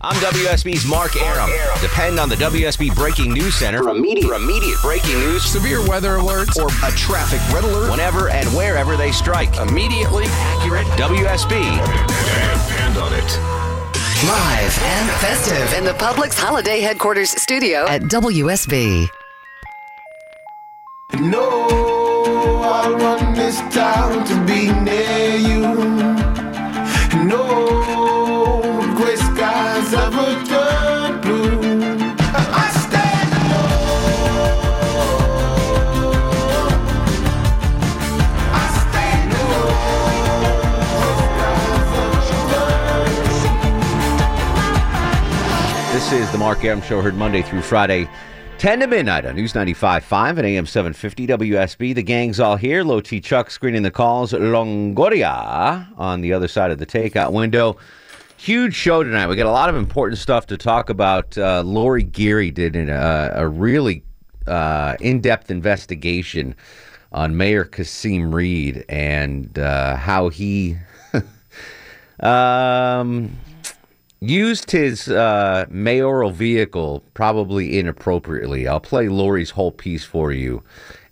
I'm WSB's Mark Arum. Depend on the WSB Breaking News Center for immediate, for immediate breaking news, severe weather alerts, or a traffic red alert whenever and wherever they strike. Immediately accurate WSB. Depend on it. Live and festive in the Publix Holiday Headquarters studio at WSB. No, I run this town to be near you. No, is the Mark Arum Show, heard Monday through Friday, 10 to midnight on News 95.5 and AM 750 WSB. The gang's all here. Low T Chuck screening the calls. Longoria on the other side of the takeout window. Huge show tonight. We got a lot of important stuff to talk about. Uh, Lori Geary did an, uh, a really uh, in depth investigation on Mayor Kasim Reed and uh, how he. um, used his uh, mayoral vehicle probably inappropriately. I'll play Lori's whole piece for you.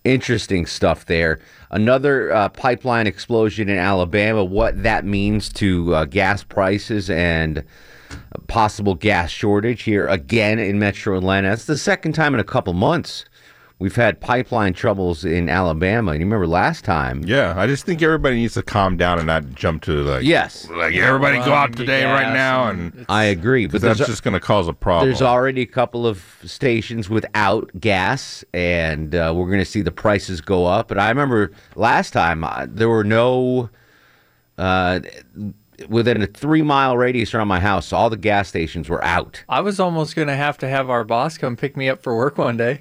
Interesting stuff there. Another uh, pipeline explosion in Alabama, what that means to uh, gas prices and possible gas shortage here again in metro Atlanta. That's the second time in a couple months we've had pipeline troubles in Alabama. And you remember last time? Yeah, I just think everybody needs to calm down and not jump to like Yes. like everybody go out today right now and I agree, but that's just going to cause a problem. There's already a couple of stations without gas, and uh, we're going to see the prices go up. But I remember last time uh, there were no. Uh, within a three mile radius around my house, all the gas stations were out. I was almost going to have to have our boss come pick me up for work one day.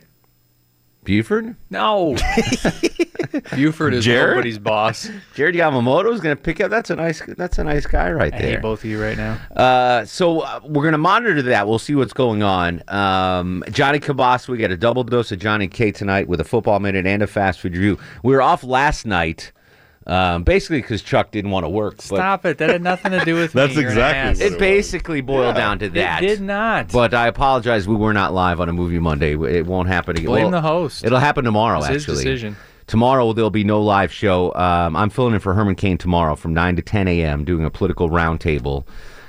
Buford? No. Buford is Jared? nobody's boss. Jared Yamamoto is going to pick up. That's a nice. That's a nice guy right I there. hate both of you right now. Uh, so uh, we're going to monitor that. We'll see what's going on. Um, Johnny Cabas, we got a double dose of Johnny K tonight with a football minute and a fast food review. We were off last night, um, basically because Chuck didn't want to work. But Stop it. That had nothing to do with me. That's You're an exactly ass. what it basically boiled down to that. It did not. But I apologize. We were not live on a movie Monday. It won't happen again. Blame the host. It'll happen tomorrow. It's his actually, decision. Tomorrow there'll be no live show. Um, I'm filling in for Herman Cain tomorrow from 9 to 10 a.m. doing a political roundtable,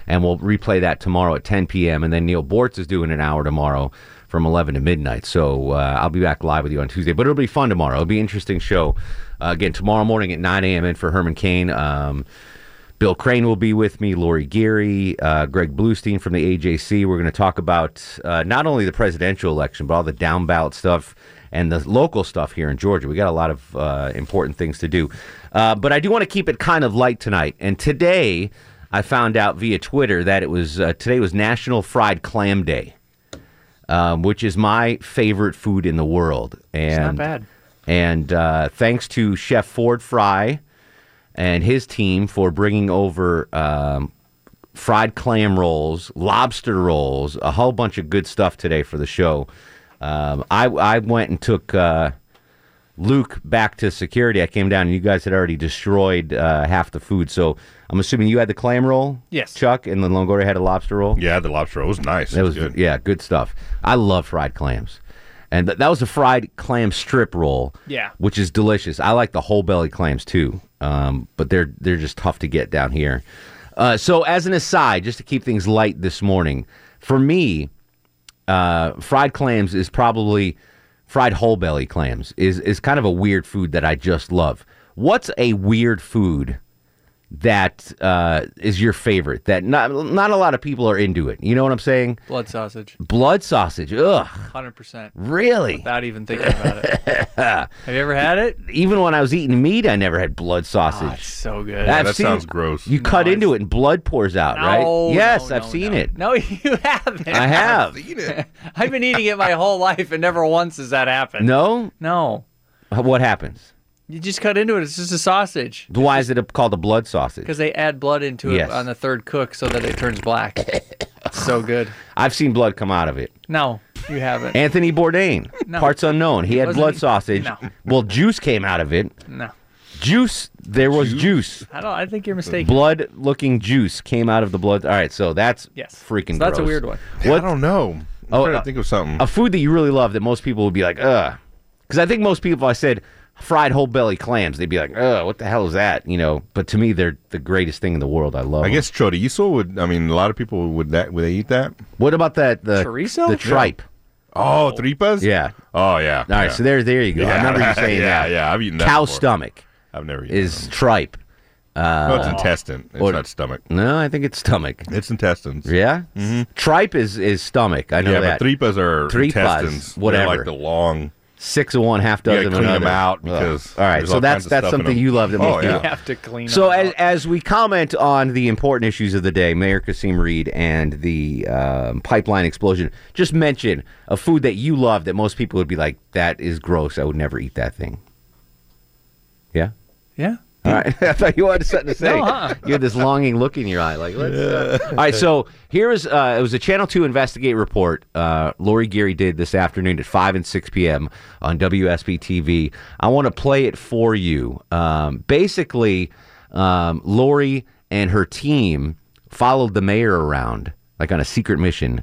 and we'll replay that tomorrow at 10 p.m. And then Neal Boortz is doing an hour tomorrow from 11 to midnight. So uh, I'll be back live with you on Tuesday. But it'll be fun tomorrow. It'll be an interesting show. Uh, again, tomorrow morning at 9 a.m. in for Herman Cain. Um, Bill Crane will be with me, Lori Geary, uh, Greg Bluestein from the AJC. We're going to talk about uh, not only the presidential election, but all the down ballot stuff and the local stuff here in Georgia. We got a lot of uh, important things to do. Uh, but I do want to keep it kind of light tonight. And today, I found out via Twitter that it was uh, today was National Fried Clam Day, um, which is my favorite food in the world. And not bad. And uh, thanks to Chef Ford Fry and his team for bringing over um, fried clam rolls, lobster rolls, a whole bunch of good stuff today for the show. Um, I, I went and took uh, Luke back to security. I came down and you guys had already destroyed uh, half the food. So I'm assuming you had the clam roll, Yes. Chuck, and then Longoria had a lobster roll. Yeah, the lobster roll was nice. That was good. yeah, good stuff. I love fried clams, and th- that was a fried clam strip roll. Yeah. which is delicious. I like the whole belly clams too, um, but they're they're just tough to get down here. Uh, so as an aside, just to keep things light this morning, for me, uh, fried clams is probably fried whole belly clams is is kind of a weird food that I just love. What's a weird food that uh, is your favorite? That not not a lot of people are into it. You know what I'm saying? Blood sausage. Blood sausage. Ugh. 100%. Really? Without even thinking about it. Have you ever had it? Even when I was eating meat, I never had blood sausage. Oh, it's so good. I've that seen- sounds gross. You cut No, into it and blood pours out, No, right? Yes, no, I've no, seen no. it. No, you haven't. I have. I've been eating it my whole life, and never once has that happened. No? No. What happens? You just cut into it. It's just a sausage. Why is it a, called a blood sausage? Because they add blood into Yes. it on the third cook so that it turns black. So good. I've seen blood come out of it. No, you haven't. Anthony Bourdain, No. parts unknown. He had wasn't blood he? sausage. No. Well, juice came out of it. no. Juice, there was juice. I don't. I think you're mistaken. Blood looking juice came out of the blood. All right, so that's Yes. freaking So that's a gross. weird one. I What don't know. I'm Oh, trying to uh, think of something. a food that you really love that most people would be like, ugh. Because I think most people, if I said fried whole belly clams, they'd be like, ugh, what the hell is that? You know, but to me, they're the greatest thing in the world. I love I them. guess chorizo would. I mean, a lot of people would that would they eat that? What about that? The Chorizo? The tripe. Oh, tripas. Yeah. Oh yeah. All right, yeah. so there, there you go. I Yeah, remember you saying yeah, that. yeah, I've eaten that Cow before. stomach I've never eaten. is that. tripe. no, it's uh, intestine. It's or- not stomach. No, I think it's stomach. It's intestines. Yeah, mm-hmm. tripe is is stomach. I know that. yeah, that. but tripas are Tripas, intestines. They're whatever. like the long. Six of one, half dozen gotta of clean another. them out Ugh. because all right, so all that's that's something you love to most Oh, yeah. You have to clean. So them as, out. as we comment on the important issues of the day, Mayor Kasim Reed and the um, pipeline explosion, just mention a food that you love that most people would be like, "That is gross. I would never eat that thing." Yeah. yeah. All right. I thought you had something to say. No, huh? You had this longing look in your eye. Like, let's. Uh... All right. So here is uh, it was a Channel Two Investigate report. Uh, Lori Geary did this afternoon at five and six p.m. on WSB TV. I want to play it for you. Um, basically, um, Lori and her team followed the mayor around like on a secret mission.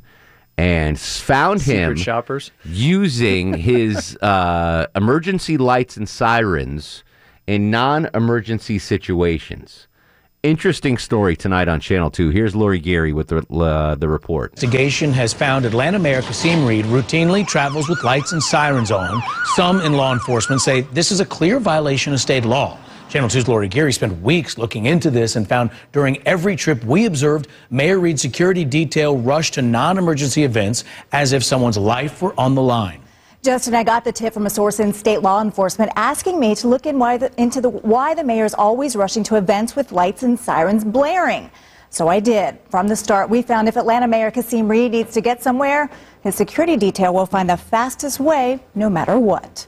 And s- found him shoppers. using his uh, emergency lights and sirens in non-emergency situations. Interesting story tonight on Channel Two. Here's Lori Geary with the uh, the report. Investigation has found Atlanta Mayor Kasim Reed routinely travels with lights and sirens on. Some in law enforcement say this is a clear violation of state law. Channel 2's Lori Geary spent weeks looking into this and found during every trip we observed, Mayor Reed's security detail rushed to non emergency events as if someone's life were on the line. Justin, I got the tip from a source in state law enforcement asking me to look in the, into the why the mayor is always rushing to events with lights and sirens blaring. So I did. From the start, we found if Atlanta Mayor Kasim Reed needs to get somewhere, his security detail will find the fastest way, no matter what.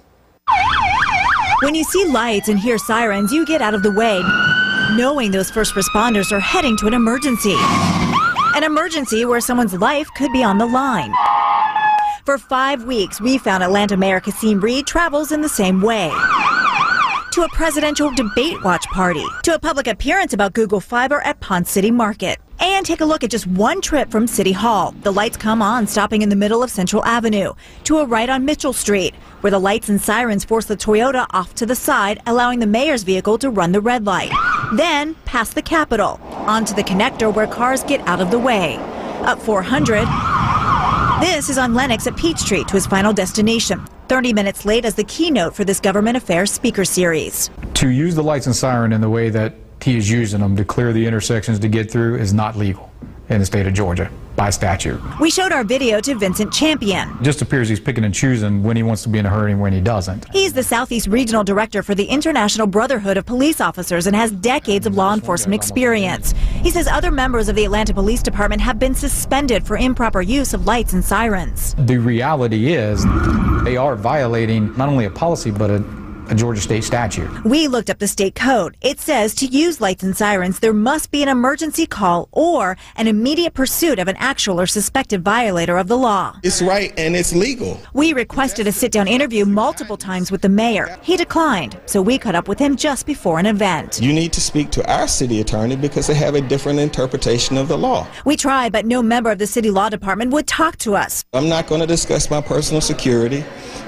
When you see lights and hear sirens, you get out of the way, knowing those first responders are heading to an emergency. An emergency where someone's life could be on the line. For five weeks, we found Atlanta Mayor Kasim Reed travels in the same way. To a presidential debate watch party, to a public appearance about Google Fiber at Ponce City Market. And take a look at just one trip from City Hall. The lights come on, stopping in the middle of Central Avenue, to a right on Mitchell Street, where the lights and sirens force the Toyota off to the side, allowing the mayor's vehicle to run the red light. Then, past the Capitol, onto the connector where cars get out of the way. Up 400, this is on Lenox at Peachtree to his final destination. 30 minutes late as the keynote for this government affairs speaker series. To use the lights and siren in the way that he is using them to clear the intersections to get through is not legal in the state of Georgia by statute. We showed our video to Vincent Champion. It just appears he's picking and choosing when he wants to be in a hurry and when he doesn't. He's the Southeast Regional Director for the International Brotherhood of Police Officers and has decades of law enforcement experience. He says other members of the Atlanta Police Department have been suspended for improper use of lights and sirens. The reality is they are violating not only a policy but a, a Georgia state statute. We looked up the state code. It says to use lights and sirens, there must be an emergency call or an immediate pursuit of an actual or suspected violator of the law. It's right and it's legal. We requested a sit down interview multiple times with the mayor. He declined, so we caught up with him just before an event. You need to speak to our city attorney because they have a different interpretation of the law. We tried, but no member of the city law department would talk to us. I'm not going to discuss my personal security.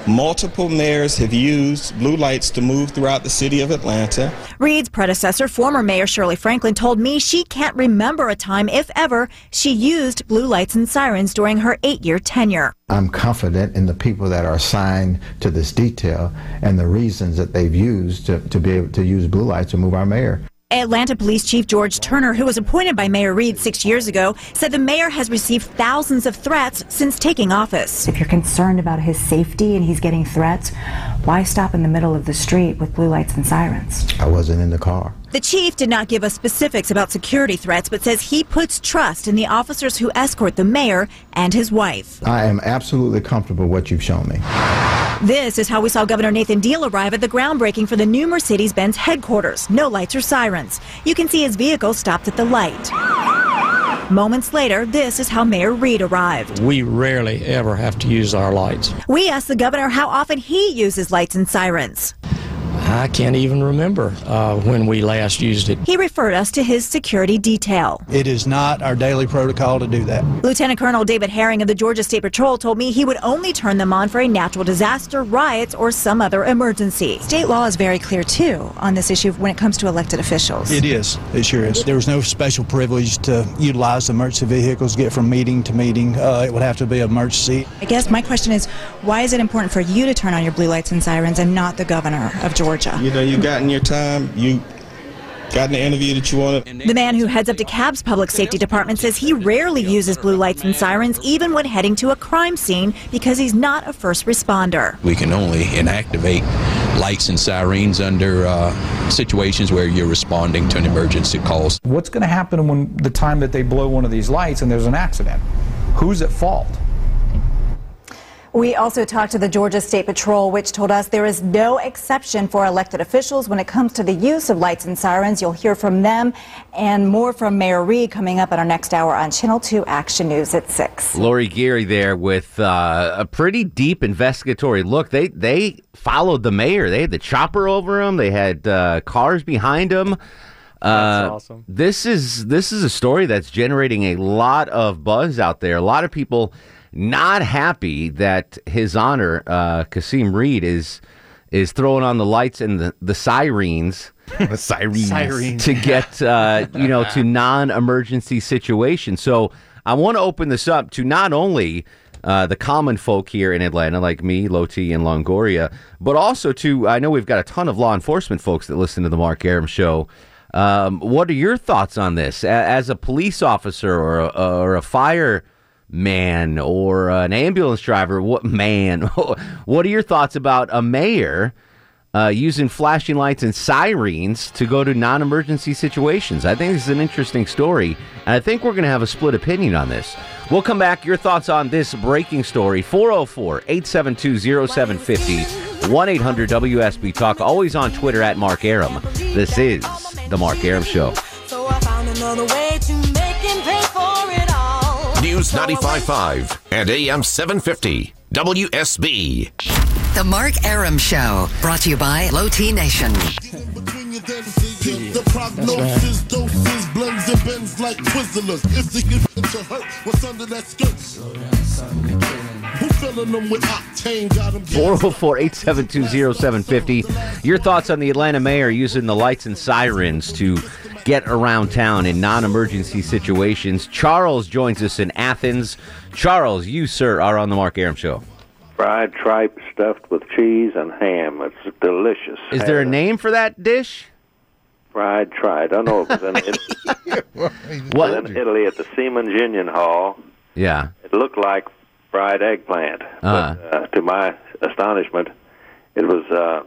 Multiple mayors have used blue lights to move throughout the city of Atlanta. Reed's predecessor, former Mayor Shirley Franklin, told me she can't remember a time, if ever, she used blue lights and sirens during her eight year tenure. I'm confident in the people that are assigned to this detail and the reasons that they've used to, to be able to use blue lights to move our mayor. Atlanta Police Chief George Turner, who was appointed by Mayor Reed six years ago, said the mayor has received thousands of threats since taking office. If you're concerned about his safety and he's getting threats, why stop in the middle of the street with blue lights and sirens? I wasn't in the car. The chief did not give us specifics about security threats, but says he puts trust in the officers who escort the mayor and his wife. I am absolutely comfortable with what you've shown me. This is how we saw Governor Nathan Deal arrive at the groundbreaking for the new Mercedes Benz headquarters. No lights or sirens. You can see his vehicle stopped at the light. Moments later, this is how Mayor Reed arrived. We rarely ever have to use our lights. We asked the governor how often he uses lights and sirens. I can't even remember uh, when we last used it. He referred us to his security detail. It is not our daily protocol to do that. Lieutenant Colonel David Herring of the Georgia State Patrol told me he would only turn them on for a natural disaster, riots, or some other emergency. State law is very clear, too, on this issue when it comes to elected officials. It is. It sure is. There was no special privilege to utilize the emergency vehicles, get from meeting to meeting. Uh, it would have to be an emergency. I guess my question is why is it important for you to turn on your blue lights and sirens and not the governor of Georgia? You know, you got in your time, you got in the interview that you wanted. The man who heads up DeKalb's public safety department says he rarely uses blue lights and sirens, even when heading to a crime scene, because he's not a first responder. We can only inactivate lights and sirens under uh, situations where you're responding to an emergency call. What's going to happen when the time that they blow one of these lights and there's an accident? Who's at fault? We also talked to the Georgia State Patrol, which told us there is no exception for elected officials when it comes to the use of lights and sirens. You'll hear from them and more from Mayor Reed coming up at our next hour on Channel 2 Action News at 6. Lori Geary there with uh, a pretty deep investigatory look. They they followed the mayor. They had the chopper over him. They had uh, cars behind him. That's Uh, awesome. This is this is a story that's generating a lot of buzz out there. A lot of people not happy that His Honor uh, Kasim Reed is is throwing on the lights and the, the sirens. the sirens. Sirens. to get uh, you know to non-emergency situations. So I want to open this up to not only uh, the common folk here in Atlanta, like me, Low T, and Longoria, but also to I know we've got a ton of law enforcement folks that listen to the Mark Arum show. Um, what are your thoughts on this as a police officer or a, or a fireman or an ambulance driver? What man? what are your thoughts about a mayor? uh, using flashing lights and sirens to go to non emergency situations. I think this is an interesting story, and I think we're going to have a split opinion on this. We'll come back. Your thoughts on this breaking story 404 872 0750 1 800 WSB Talk. Always on Twitter at Mark Arum. This is The Mark Arum Show. News 95.5 and AM 750 WSB. The Mark Arum Show, brought to you by Low T Nation. The prognosis, doses, blends and bends like Twizzlers. If they get to hurt, what's under that skirt? Slow down, son, 404-872-0750. Your thoughts on the Atlanta mayor using the lights and sirens to get around town in non-emergency situations. Charles joins us in Athens. Charles, you sir are on the Mark Arum show. Fried tripe stuffed with cheese and ham. It's delicious. Is there a name for that dish? Fried tripe. I know it was in Italy, in Italy at the Siemens Union Hall. Yeah. It looked like fried eggplant. Uh-huh. But uh, to my astonishment, it was uh,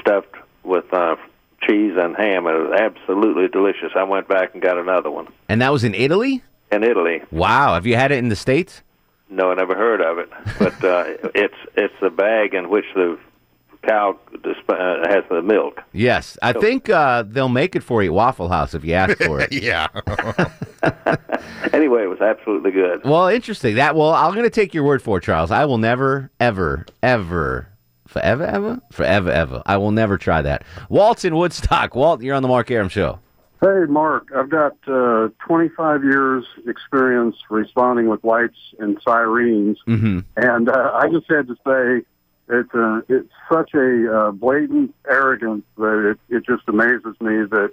stuffed with uh, cheese and ham. It was absolutely delicious. I went back and got another one And that was in Italy? in Italy. Wow. Have you had it in the States? No, I never heard of it. But uh, it's it's the bag in which the cow disp- uh, has the milk. Yes. I think uh, they'll make it for you Waffle House if you ask for it. yeah. Anyway, it was absolutely good. Well, interesting. That well, I'm going to take your word for it, Charles. I will never, ever, ever, forever, ever, forever, ever. I will never try that. Walt's in Woodstock. Walt, you're on the Mark Arum Show. Hey, Mark, I've got uh, 25 years experience responding with lights and sirens, Mm-hmm. and uh, I just had to say it's uh, it's such a uh, blatant arrogance that it, it just amazes me that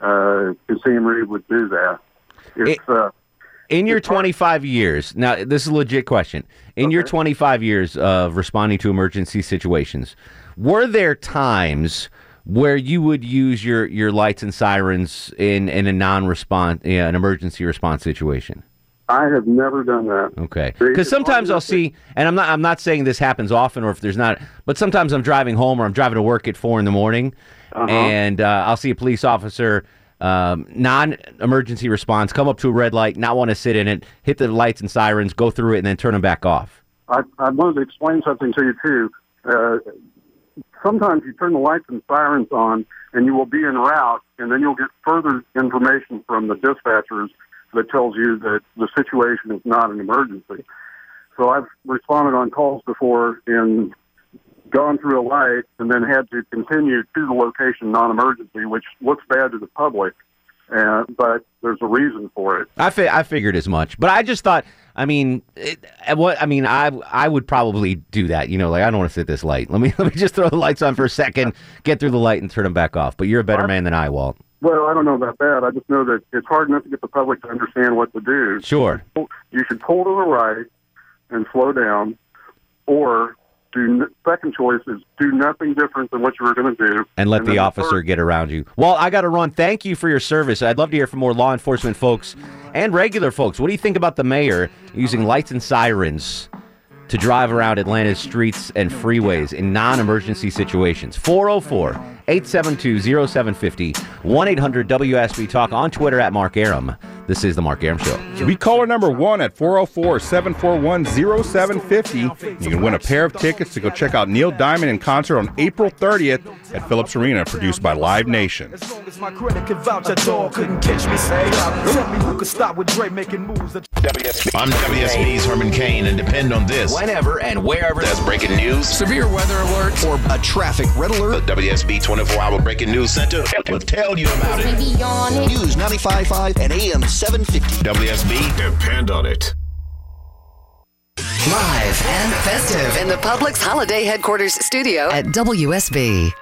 uh, Kasim Reed would do that. It's uh, In your 25 years, now this is a legit question. In your 25 years of responding to emergency situations, were there times where you would use your, your lights and sirens in, in a non-response, yeah, an emergency response situation? I have never done that. Okay. Because sometimes I'll see, and I'm not I'm not saying this happens often, or if there's not, but sometimes I'm driving home or I'm driving to work at four in the morning, Uh-huh. and uh, I'll see a police officer, um, non-emergency response, come up to a red light, not want to sit in it, hit the lights and sirens, go through it, and then turn them back off. I, I wanted to explain something to you too. Uh, sometimes you turn the lights and sirens on, and you will be en route, and then you'll get further information from the dispatchers that tells you that the situation is not an emergency. So I've responded on calls before and gone through a light, and then had to continue to the location non-emergency, which looks bad to the public. Uh, but there's a reason for it. I fi- I figured as much, but I just thought, I mean, it, what I mean, I I would probably do that. You know, like I don't want to sit this light. Let me let me just throw the lights on for a second, get through the light, and turn them back off. But you're a better man than I, Walt. Well, I don't know about that. I just know that it's hard enough to get the public to understand what to do. Sure. You should pull to the right and slow down, or do n- second choice is do nothing different than what you were going to do, and let then the officer get around you. Well, I got to run. Thank you for your service. I'd love to hear from more law enforcement folks and regular folks. What do you think about the mayor using lights and sirens to drive around Atlanta's streets and freeways in non emergency situations? 404 872 0750 1 800 WSB Talk on Twitter at Mark Arum. This is The Mark Arum Show. Be caller number one at 404 741 0750. You can win a pair of tickets to go check out Neil Diamond in concert on April 30th at Phillips Arena, produced by Live Nation. My credit can vouch, a dog couldn't catch me. Say, uh, tell me who could stop with Dre making moves. I'm WSB's Herman Cain, and depend on this whenever and wherever there's breaking news, severe weather alert, or a traffic red alert. The WSB 24 Hour Breaking News Center will tell you about it. News 95.5 and AM 750. WSB, depend on it. Live and festive in the Publix Holiday Headquarters studio at WSB.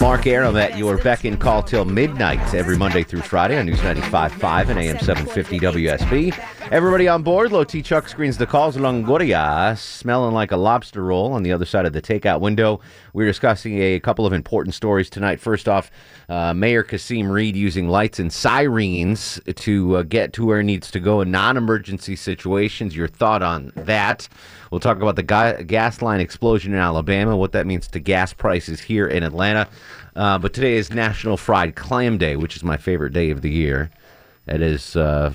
Mark Arum at your beck and call till midnight every Monday through Friday on News 95.5 and AM 750 WSB. Everybody on board. Low T Chuck screens the calls. Longoria smelling like a lobster roll on the other side of the takeout window. We're discussing a couple of important stories tonight. First off, uh, Mayor Kasim Reed using lights and sirens to uh, get to where he needs to go in non emergency situations. Your thought on that? We'll talk about the ga- gas line explosion in Alabama, what that means to gas prices here in Atlanta. Uh, but today is National Fried Clam Day, which is my favorite day of the year. It is uh,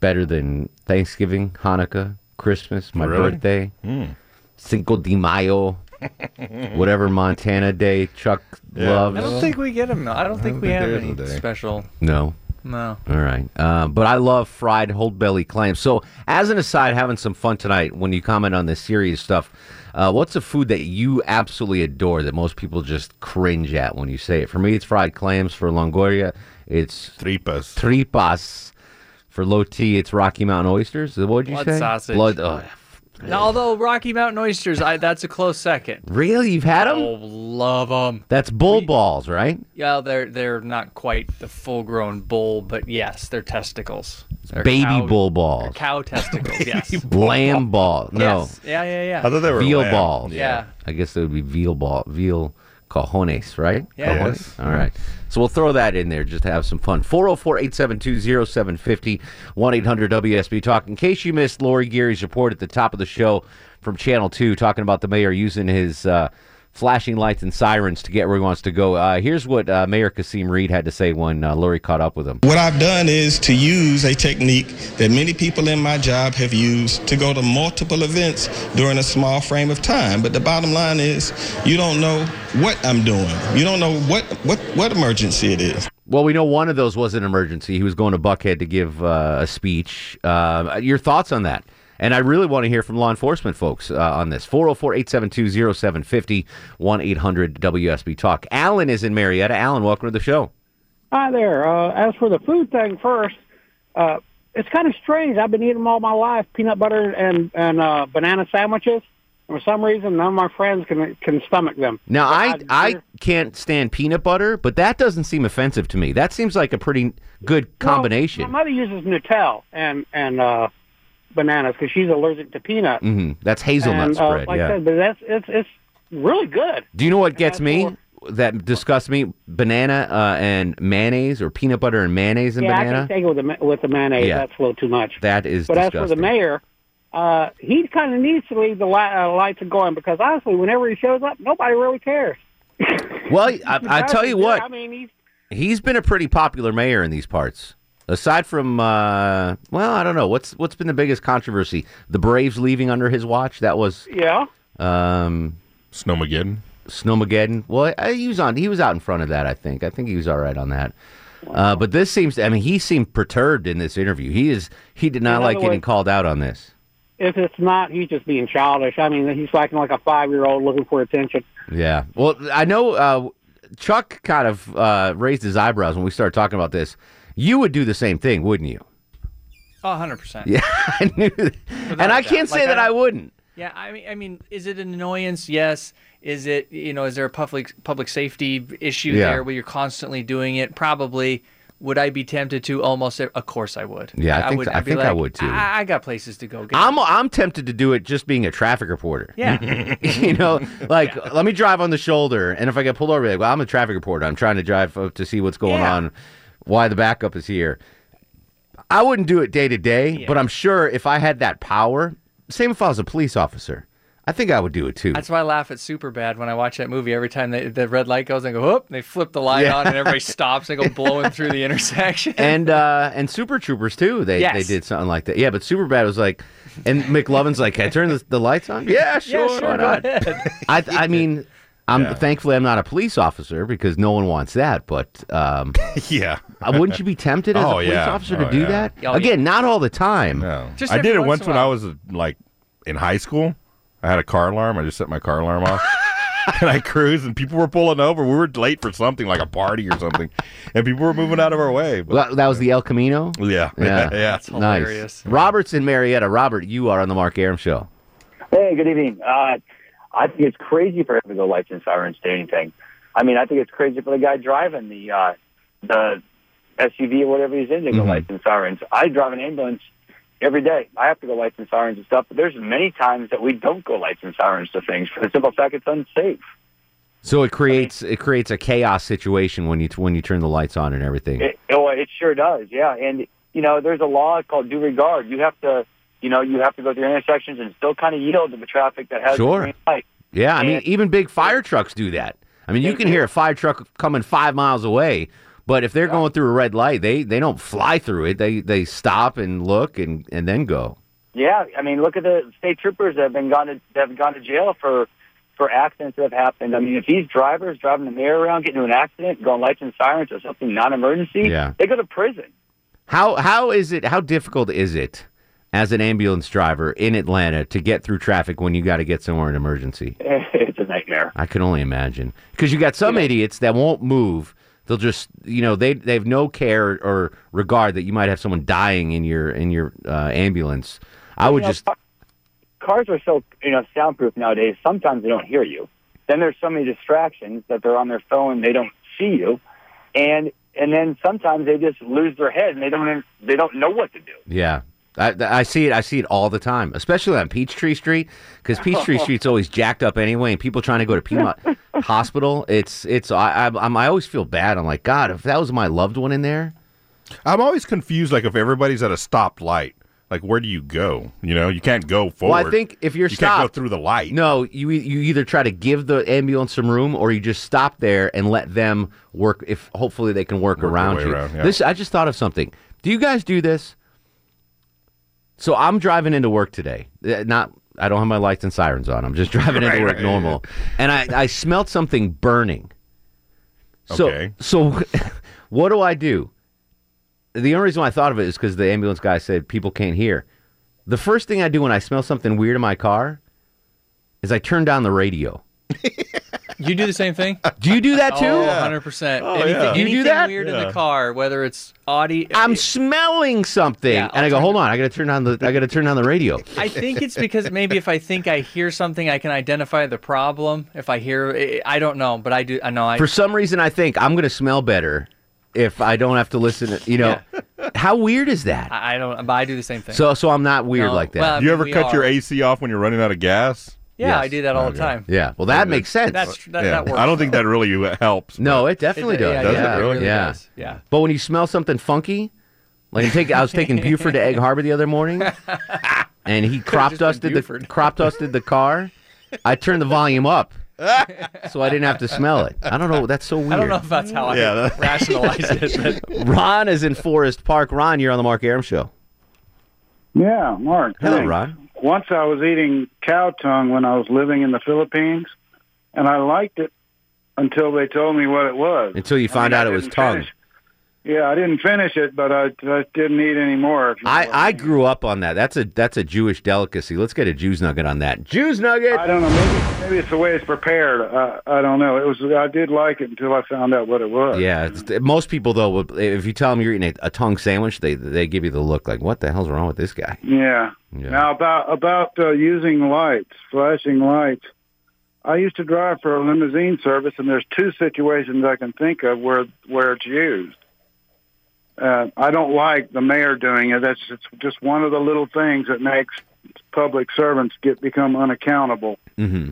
better than Thanksgiving, Hanukkah, Christmas, my Really? birthday, Mm. Cinco de Mayo, whatever Montana Day Chuck loves. I don't think we get them. Though. I don't think we think have there is any special. No. No. All right. Uh, but I love fried whole belly clams. So, as an aside, having some fun tonight when you comment on this serious stuff, uh, what's a food that you absolutely adore that most people just cringe at when you say it? For me, it's fried clams. For Longoria, it's tripas. Tripas. For low T, it's Rocky Mountain oysters. What would you Blood say? sausage. Blood. Oh, Now, although Rocky Mountain oysters, I, that's a close second. really? You've had them? Oh, love them. That's bull balls, right? Yeah, they're they're not quite the full-grown bull, but yes, they're testicles. They're Baby cow- bull balls. Cow testicles. Yes. Lamb ball. No. Yes. Yeah, yeah, yeah. I thought they were veal lamb. balls. Yeah. I guess it would be veal ball, veal cojones, right? Yes. Cojones? All right. So we'll throw that in there just to have some fun. 404 872 0750 1 800 WSB Talk. In case you missed Lori Geary's report at the top of the show from Channel 2 talking about the mayor using his uh, flashing lights and sirens to get where he wants to go. Uh, here's what uh, Mayor Kasim Reed had to say when uh, Lori caught up with him. What I've done is to use a technique that many people in my job have used to go to multiple events during a small frame of time. But the bottom line is, you don't know what I'm doing. You don't know what what what emergency it is. Well, we know one of those was an emergency. He was going to Buckhead to give uh, a speech. Uh, your thoughts on that? And I really want to hear from law enforcement folks uh, on this. 404 872 0750 1 800 WSB Talk. Alan is in Marietta. Alan, welcome to the show. Hi there. Uh, as for the food thing first, uh, it's kind of strange. I've been eating them all my life, peanut butter and and uh, banana sandwiches. For some reason, none of my friends can can stomach them. Now I I can't stand peanut butter, but that doesn't seem offensive to me. That seems like a pretty good combination. Well, my mother uses Nutella and and uh, bananas because she's allergic to peanut. hmm That's hazelnut and, uh, spread. like yeah. I said, but that's it's it's really good. Do you know what gets me? That disgusts me: banana uh, and mayonnaise, or peanut butter and mayonnaise and yeah, I banana. can take it with the with the mayonnaise. Yeah. That's a little too much. That is But as for the mayor, uh, he kind of needs to leave the li- uh, lights going because honestly, whenever he shows up, nobody really cares. well, I, I tell you what, I mean, he's he's been a pretty popular mayor in these parts. Aside from, uh, well, I don't know what's what's been the biggest controversy. The Braves leaving under his watch. That was yeah. um, Snowmageddon. Snowmageddon. Well, he was on. He was out in front of that. I think. I think he was all right on that. Uh, but this seems. I mean, he seemed perturbed in this interview. He is. He did not In like getting words- called out on this. If it's not, he's just being childish. I mean, he's acting like a five year old looking for attention. Yeah. Well, I know uh, Chuck kind of uh, raised his eyebrows when we started talking about this. You would do the same thing, wouldn't you? Oh, 100%. Yeah, I knew that. And I can't say Like, that I I wouldn't. Yeah, I mean, I mean, is it an annoyance? Yes. Is it you know? Is there a public public safety issue Yeah. there where you're constantly doing it? Probably. Would I be tempted to? Almost. Of course, I would. Yeah, I think- would. I I'd be think I would, too. I, I got places to go. Get I'm I'm tempted to do it just being a traffic reporter. Yeah. you know, like let me drive on the shoulder, and if I get pulled over, like, well, I'm a traffic reporter. I'm trying to drive up to see what's going Yeah. on, why the backup is here. I wouldn't do it day to day, but I'm sure if I had that power, same if I was a police officer, I think I would do it too. That's why I laugh at Super Bad when I watch that movie. Every time they, the red light goes, I go, whoop, they flip the light Yeah. on and everybody stops. They go blowing through the intersection. and uh and Super Troopers too. They Yes. they did something like that. Yeah, but Superbad was like, and McLovin's like, "Can I turn the, the lights on?" Yeah, sure. sure, why go not? ahead. I I mean, I'm thankfully I'm not a police officer because no one wants that. But um, yeah, wouldn't you be tempted as a Oh, police yeah. officer to Oh, do yeah. that? Oh, yeah. Again, not all the time. No. I did it once when I was like in high school. I had a car alarm. I just set my car alarm off. and I cruised, and people were pulling over. We were late for something like a party or something, and people were moving out of our way. But, Well, that was the El Camino. yeah, Yeah, yeah. nice. Robert's in Marietta. Robert, you are on the Mark Arum show. Hey, good evening. Uh, I think it's crazy for him to go lights and sirens to anything. I mean, I think it's crazy for the guy driving the uh, the SUV or whatever he's in to go Mm-hmm. lights and sirens. I drive an ambulance every day. I have to go lights and sirens and stuff. But there's many times that we don't go lights and sirens to things for the simple fact it's unsafe. So it creates it creates a chaos situation when you when you turn the lights on and everything. It, oh, it sure does. Yeah, and you know, there's a law called due regard. You have to, you know, you have to go through intersections and still kind of yield to the traffic that has Sure. the green light. Yeah, I mean, even big fire trucks do that. I mean, you can hear a fire truck coming five miles away, but if they're going through a red light, they they don't fly through it. They they stop and look and and then go. Yeah, I mean, look at the state troopers that have been gone to that have gone to jail for for accidents that have happened. I mean, if these drivers driving the mayor around, getting into an accident, going lights and sirens or something non-emergency, Yeah. they go to prison. How how is it? How difficult is it as an ambulance driver in Atlanta to get through traffic when you got to get somewhere in emergency? it's a nightmare. I can only imagine because you got some idiots that won't move. They'll just, you know, they they have no care or regard that you might have someone dying in your in your uh, ambulance. I would You know, just, cars are so you know soundproof nowadays. Sometimes they don't hear you. Then there's so many distractions that they're on their phone. They don't see you, and and then sometimes they just lose their head and they don't they don't know what to do. yeah. I, I see it. I see it all the time, especially on Peachtree Street, because Peachtree Street's always jacked up anyway, and people trying to go to Piedmont Hospital. It's it's. I, I I'm, I always feel bad. I'm like, God, if that was my loved one in there, I'm always confused. Like if everybody's at a stopped light, like where do you go? You know, you can't go forward. Well, I think if you're you stopped, can't go through the light. No, you e- you either try to give the ambulance some room, or you just stop there and let them work. If hopefully they can work, Work around you. around, yeah. This I just thought of something. Do you guys do this? So I'm driving into work today. Uh, Not I don't have my lights and sirens on. I'm just driving into Right, work right, normal, and I I smelled something burning. So Okay. so what do I do? The only reason why I thought of it is because the ambulance guy said people can't hear. The first thing I do when I smell something weird in my car is I turn down the radio. You do the same thing? Do you do that oh, too? Oh, 100%. Oh, anything, yeah. You do that? weird in the car, whether it's audio. I'm smelling something, Yeah, and I go, hold on, I got to turn on the, I got to turn on the radio. I think it's because maybe if I think I hear something, I can identify the problem. If I hear, I don't know, but I do. I know. I For some reason, I think I'm going to smell better if I don't have to listen. To, you know, how weird is that? I I don't. But I do the same thing. So, so I'm not weird No. like that. Well, I Do you mean, ever we cut your. AC off when you're running out of gas? Yeah, I do that all the time. Yeah, well, that makes sense. That's that, Yeah. that works. I don't think that really helps. No, it definitely It- does. yeah, Does yeah, it really? Yeah. does. Yeah. But when you smell something funky, like I'm taking, I was taking Buford to Egg Harbor the other morning, and he crop dusted the crop dusted the car. I turned the volume up, so I didn't have to smell it. I don't know. That's so weird. I don't know if that's how Yeah, I that- rationalize it. But Ron is in Forest Park. Ron, you're on the Mark Arum show. Yeah, Mark. Hello, thanks. Ron. Once I was eating cow tongue when I was living in the Philippines, and I liked it until they told me what it was. Until you I found mean, out it was tongue. finish- Yeah, I didn't finish it, but I, I didn't eat any more. if you know what I, I grew up on that. That's a that's a Jewish delicacy. Let's get a Jews nugget on that. Jews nugget. I don't know. Maybe maybe it's the way it's prepared. I, I don't know. It was. I did like it until I found out what it was. Yeah, it's- most people though, if you tell them you're eating a, a tongue sandwich, they they give you the look like, "What the hell's wrong with this guy?" Yeah. Yeah. Now about about uh, using lights, flashing lights. I used to drive for a limousine service, and there's two situations I can think of where where it's used. Uh, I don't like the mayor doing it. That's it's just one of the little things that makes public servants get become unaccountable. Mm-hmm.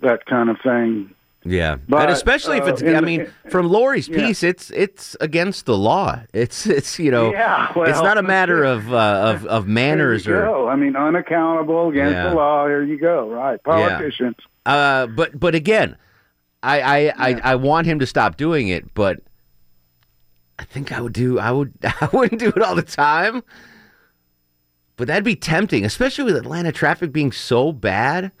That kind of thing. Yeah, But, and especially if uh, it's, in I the- mean, from Lori's Yeah. piece, it's it's against the law. It's it's you know, Yeah, well, it's not a matter of uh, of of manners or go. I mean, unaccountable against Yeah. the law. Here you go. Right, politicians. Uh, but but again, I I, I I want him to stop doing it, but I think I would do I would I wouldn't do it all the time. But that'd be tempting, especially with Atlanta traffic being so bad.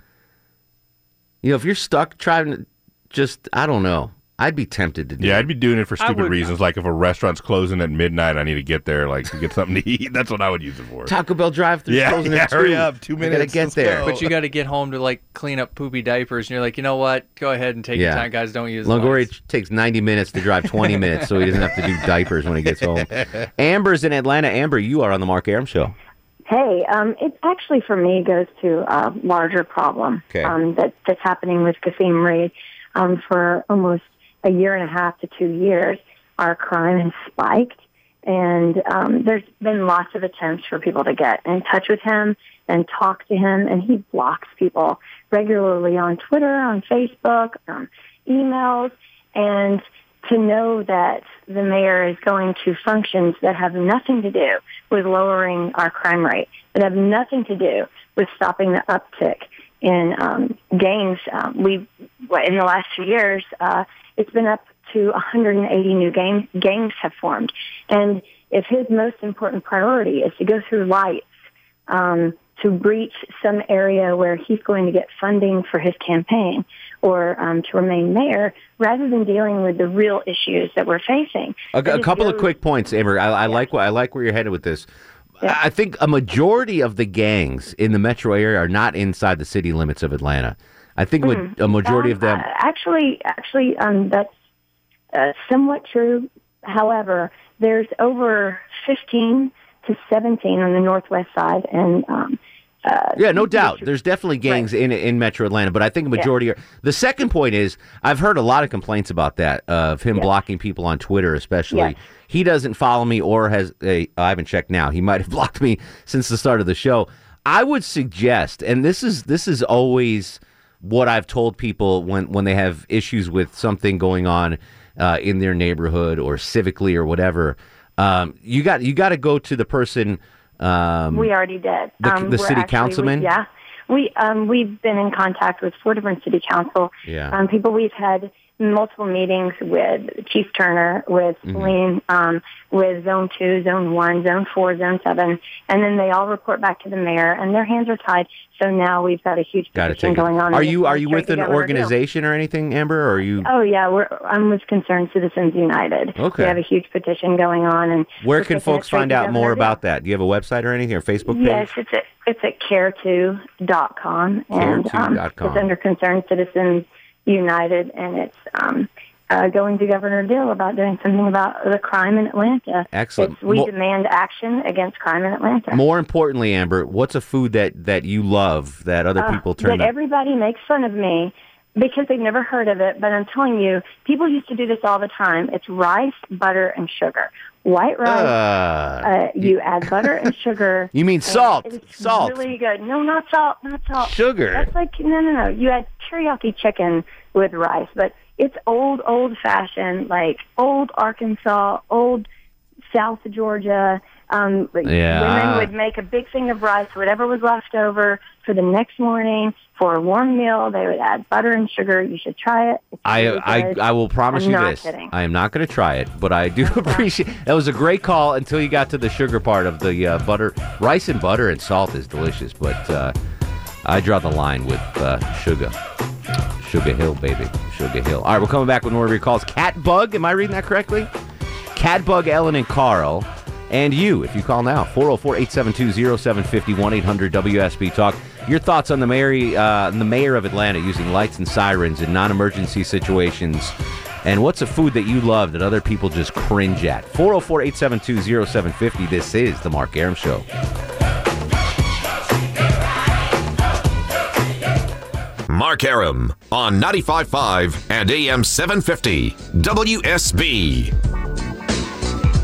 You know, if you're stuck trying to just I don't know. I'd be tempted to do Yeah, it. I'd be doing it for stupid would- reasons. Like if a restaurant's closing at midnight, I need to get there, like to get something to eat. That's what I would use it for. Taco Bell drive through Yeah, closing yeah, at hurry two. up, two I gotta get there. go. but you got to get home to like clean up poopy diapers, and you're like, you know what? Go ahead and take your time, guys. Don't use the Longoria ch- takes 90 minutes to drive 20 minutes so he doesn't have to do diapers when he gets home. Amber's in Atlanta. Amber, you are on the Mark Arum show. Hey, um, it actually for me goes to a larger problem Okay. um, that that's happening with Kasim Reed. Um, for almost a year and a half to two years, our crime has spiked, and um, there's been lots of attempts for people to get in touch with him and talk to him, and he blocks people regularly on Twitter, on Facebook, um, emails, and to know that the mayor is going to functions that have nothing to do with lowering our crime rate, that have nothing to do with stopping the uptick in um, gangs. Um, we, in the last two years, uh, it's been up to 180 new gang, gangs have formed. And if his most important priority is to go through lights, um, to breach some area where he's going to get funding for his campaign or um, to remain mayor, rather than dealing with the real issues that we're facing. A, a couple of quick points, Amber. I, I like I like where you're headed with this. I I think a majority of the gangs in the metro area are not inside the city limits of Atlanta. I think Mhm. a majority Um, of them. uh, actually, actually, um, that's uh, somewhat true. However, there's over 15 to 17 on the northwest side, and um, uh, Yeah, no doubt. There's definitely gangs in in Metro Atlanta, but I think a majority are. The second point is I've heard a lot of complaints about that of him Yes. blocking people on Twitter, especially. Yes. He doesn't follow me or has a. I haven't checked now. He might have blocked me since the start of the show. I would suggest, and this is this is always what I've told people when when they have issues with something going on uh, in their neighborhood or civically or whatever. Um, you got you got to go to the person. Um, we already did. the- um, the city councilman? We, yeah, we um, we've been in contact with four different city council Yeah. um, people. We've had multiple meetings with Chief Turner, with. Celine, um, with Zone Two, Zone One, Zone Four, Zone Seven, and then they all report back to the mayor, and their hands are tied. So now we've got a huge petition going on. Are you are you with an organization or anything, Amber? Or are you? Oh yeah, we're I'm with Concerned Citizens United. Okay. We have a huge petition going on, and Where can folks find out more about that? Do you have a website or anything or Facebook page? Yes, it's at it's at care2.com and um, Care2.com. it's under Concerned Citizens united, and it's um, uh, going to Governor Deal about doing something about the crime in Atlanta. Excellent. It's, we Mo- demand action against crime in Atlanta. More importantly, Amber, what's a food that that you love that other Uh, people turn that everybody makes fun of me because they've never heard of it. But I'm telling you, people used to do this all the time. It's rice, butter, and sugar. White rice. Uh, uh, you add butter and sugar. You mean salt. It's Salt. Really good. No, not salt. Not salt. Sugar. That's like no, no, no. You add teriyaki chicken with rice, but it's old, old fashioned, like old Arkansas, old South Georgia. Um, Yeah. Women would make a big thing of rice, whatever was left over, for the next morning for a warm meal. They would add butter and sugar. You should try it. I, really I. I will promise I'm you this. kidding. I am not going to try it, but I do appreciate. That was a great call until you got to the sugar part of the uh, butter. Rice and butter and salt is delicious, but uh, I draw the line with uh, sugar. Sugar Hill, baby. Sugar Hill. All right, we're coming back with more of your calls. Cat Bug, am I reading that correctly? Cat Bug, Ellen, and Carl. And you, if you call now, 404-872-0750 800 wsb Talk. Your thoughts on the mayor, uh, the mayor of Atlanta using lights and sirens in non emergency situations. And what's a food that you love that other people just cringe at? 404 872 0750. This is The Mark Arum Show. Mark Arum on 95.5 and AM 750 WSB.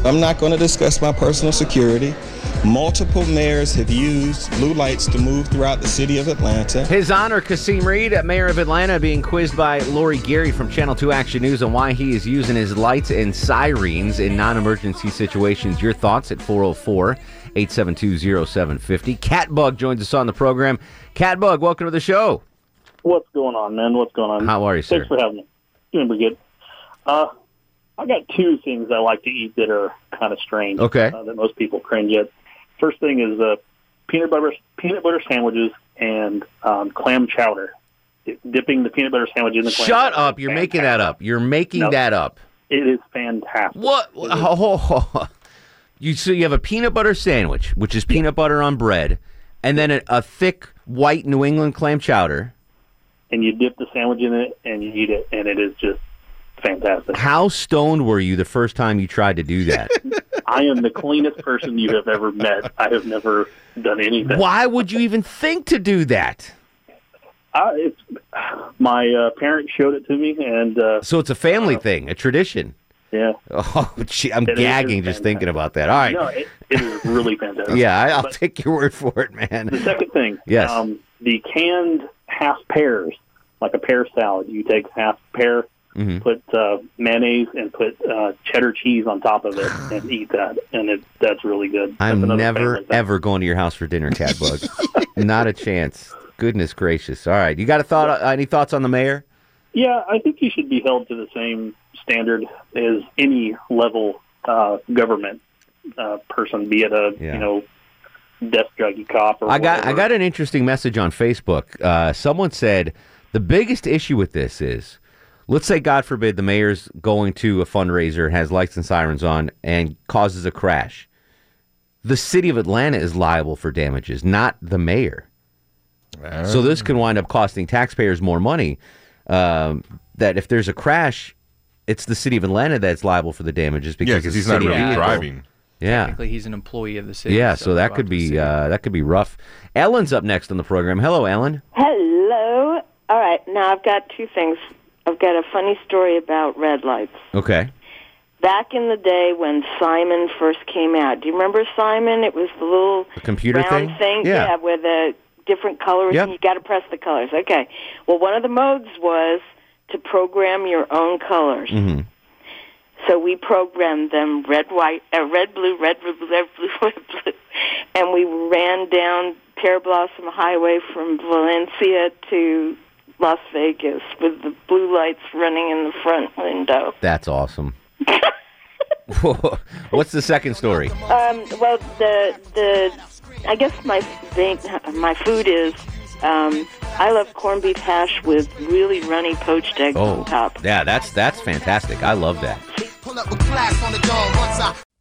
I'm not going to discuss my personal security. Multiple mayors have used blue lights to move throughout the city of Atlanta. His Honor Kasim Reed, Mayor of Atlanta, being quizzed by Lori Geary from Channel 2 Action News on why he is using his lights and sirens in non emergency situations. Your thoughts at 404 872 0750. Catbug joins us on the program. Catbug, welcome to the show. What's going on, man? What's going on? How are you, sir? Thanks for having me. Doing pretty good. Uh, I got two things I like to eat that are kind of strange. Okay. Uh, that most people cringe at. First thing is uh, peanut butter peanut butter sandwiches and um, clam chowder. Dipping the peanut butter sandwich in the clam Shut chowder up. You're making that up. You're making No. that up. It is fantastic. What? Oh, you so you have a peanut butter sandwich, which is peanut butter on bread, and then a, a thick white New England clam chowder. And you dip the sandwich in it and you eat it, and it is just fantastic. How stoned were you the first time you tried to do that? I am the cleanest person you have ever met. I have never done anything. Why would you even think to do that? Uh, it's, my uh, parents showed it to me, and uh, So it's a family thing, a tradition. yeah. Oh, gee, I'm It gagging just thinking about that. All right. No, it, it is really fantastic. yeah, I, I'll But take your word for it, man. The second thing, Yes. um, the canned half pears, like a pear salad. You take half pear, Mhm. put uh, mayonnaise, and put uh, cheddar cheese on top of it, and eat that, and it that's really good. I'm never, ever going to your house for dinner, Catbug. Not a chance. Goodness gracious. All right. You got a thought? Uh, any thoughts on the mayor? Yeah, I think you should be held to the same standard as any level uh, government uh, person, be it a Yeah. you know desk druggy cop or I got I got an interesting message on Facebook. Uh, someone said the biggest issue with this is, let's say God forbid the mayor's going to a fundraiser, has lights and sirens on, and causes a crash. The city of Atlanta is liable for damages, not the mayor. So this can wind up costing taxpayers more money. Um, that if there's a crash, it's the city of Atlanta that's liable for the damages because Yeah, 'cause it's he's not really vehicle. driving. Yeah, Technically, he's an employee of the city. yeah. So that could be uh, that could be rough. Ellen's up next on the program. Hello, Ellen. Hello. All right, now I've got two things. I've got a funny story about red lights. Okay. Back in the day when Simon first came out, do you remember Simon? It was the little The computer round thing? Yeah. yeah, with the different colors, Yep. and you got to press the colors. Okay. Well, one of the modes was to program your own colors. Mm-hmm. So we programmed them red, white, uh, red, blue, red, blue, red, blue, red, blue, and we ran down Pearblossom Highway from Valencia to Las Vegas with the blue lights running in the front window. That's awesome. What's the second story? Um, well, the the I guess my thing, my food is um, I love corned beef hash with really runny poached eggs Oh, on top. yeah, that's that's fantastic. I love that.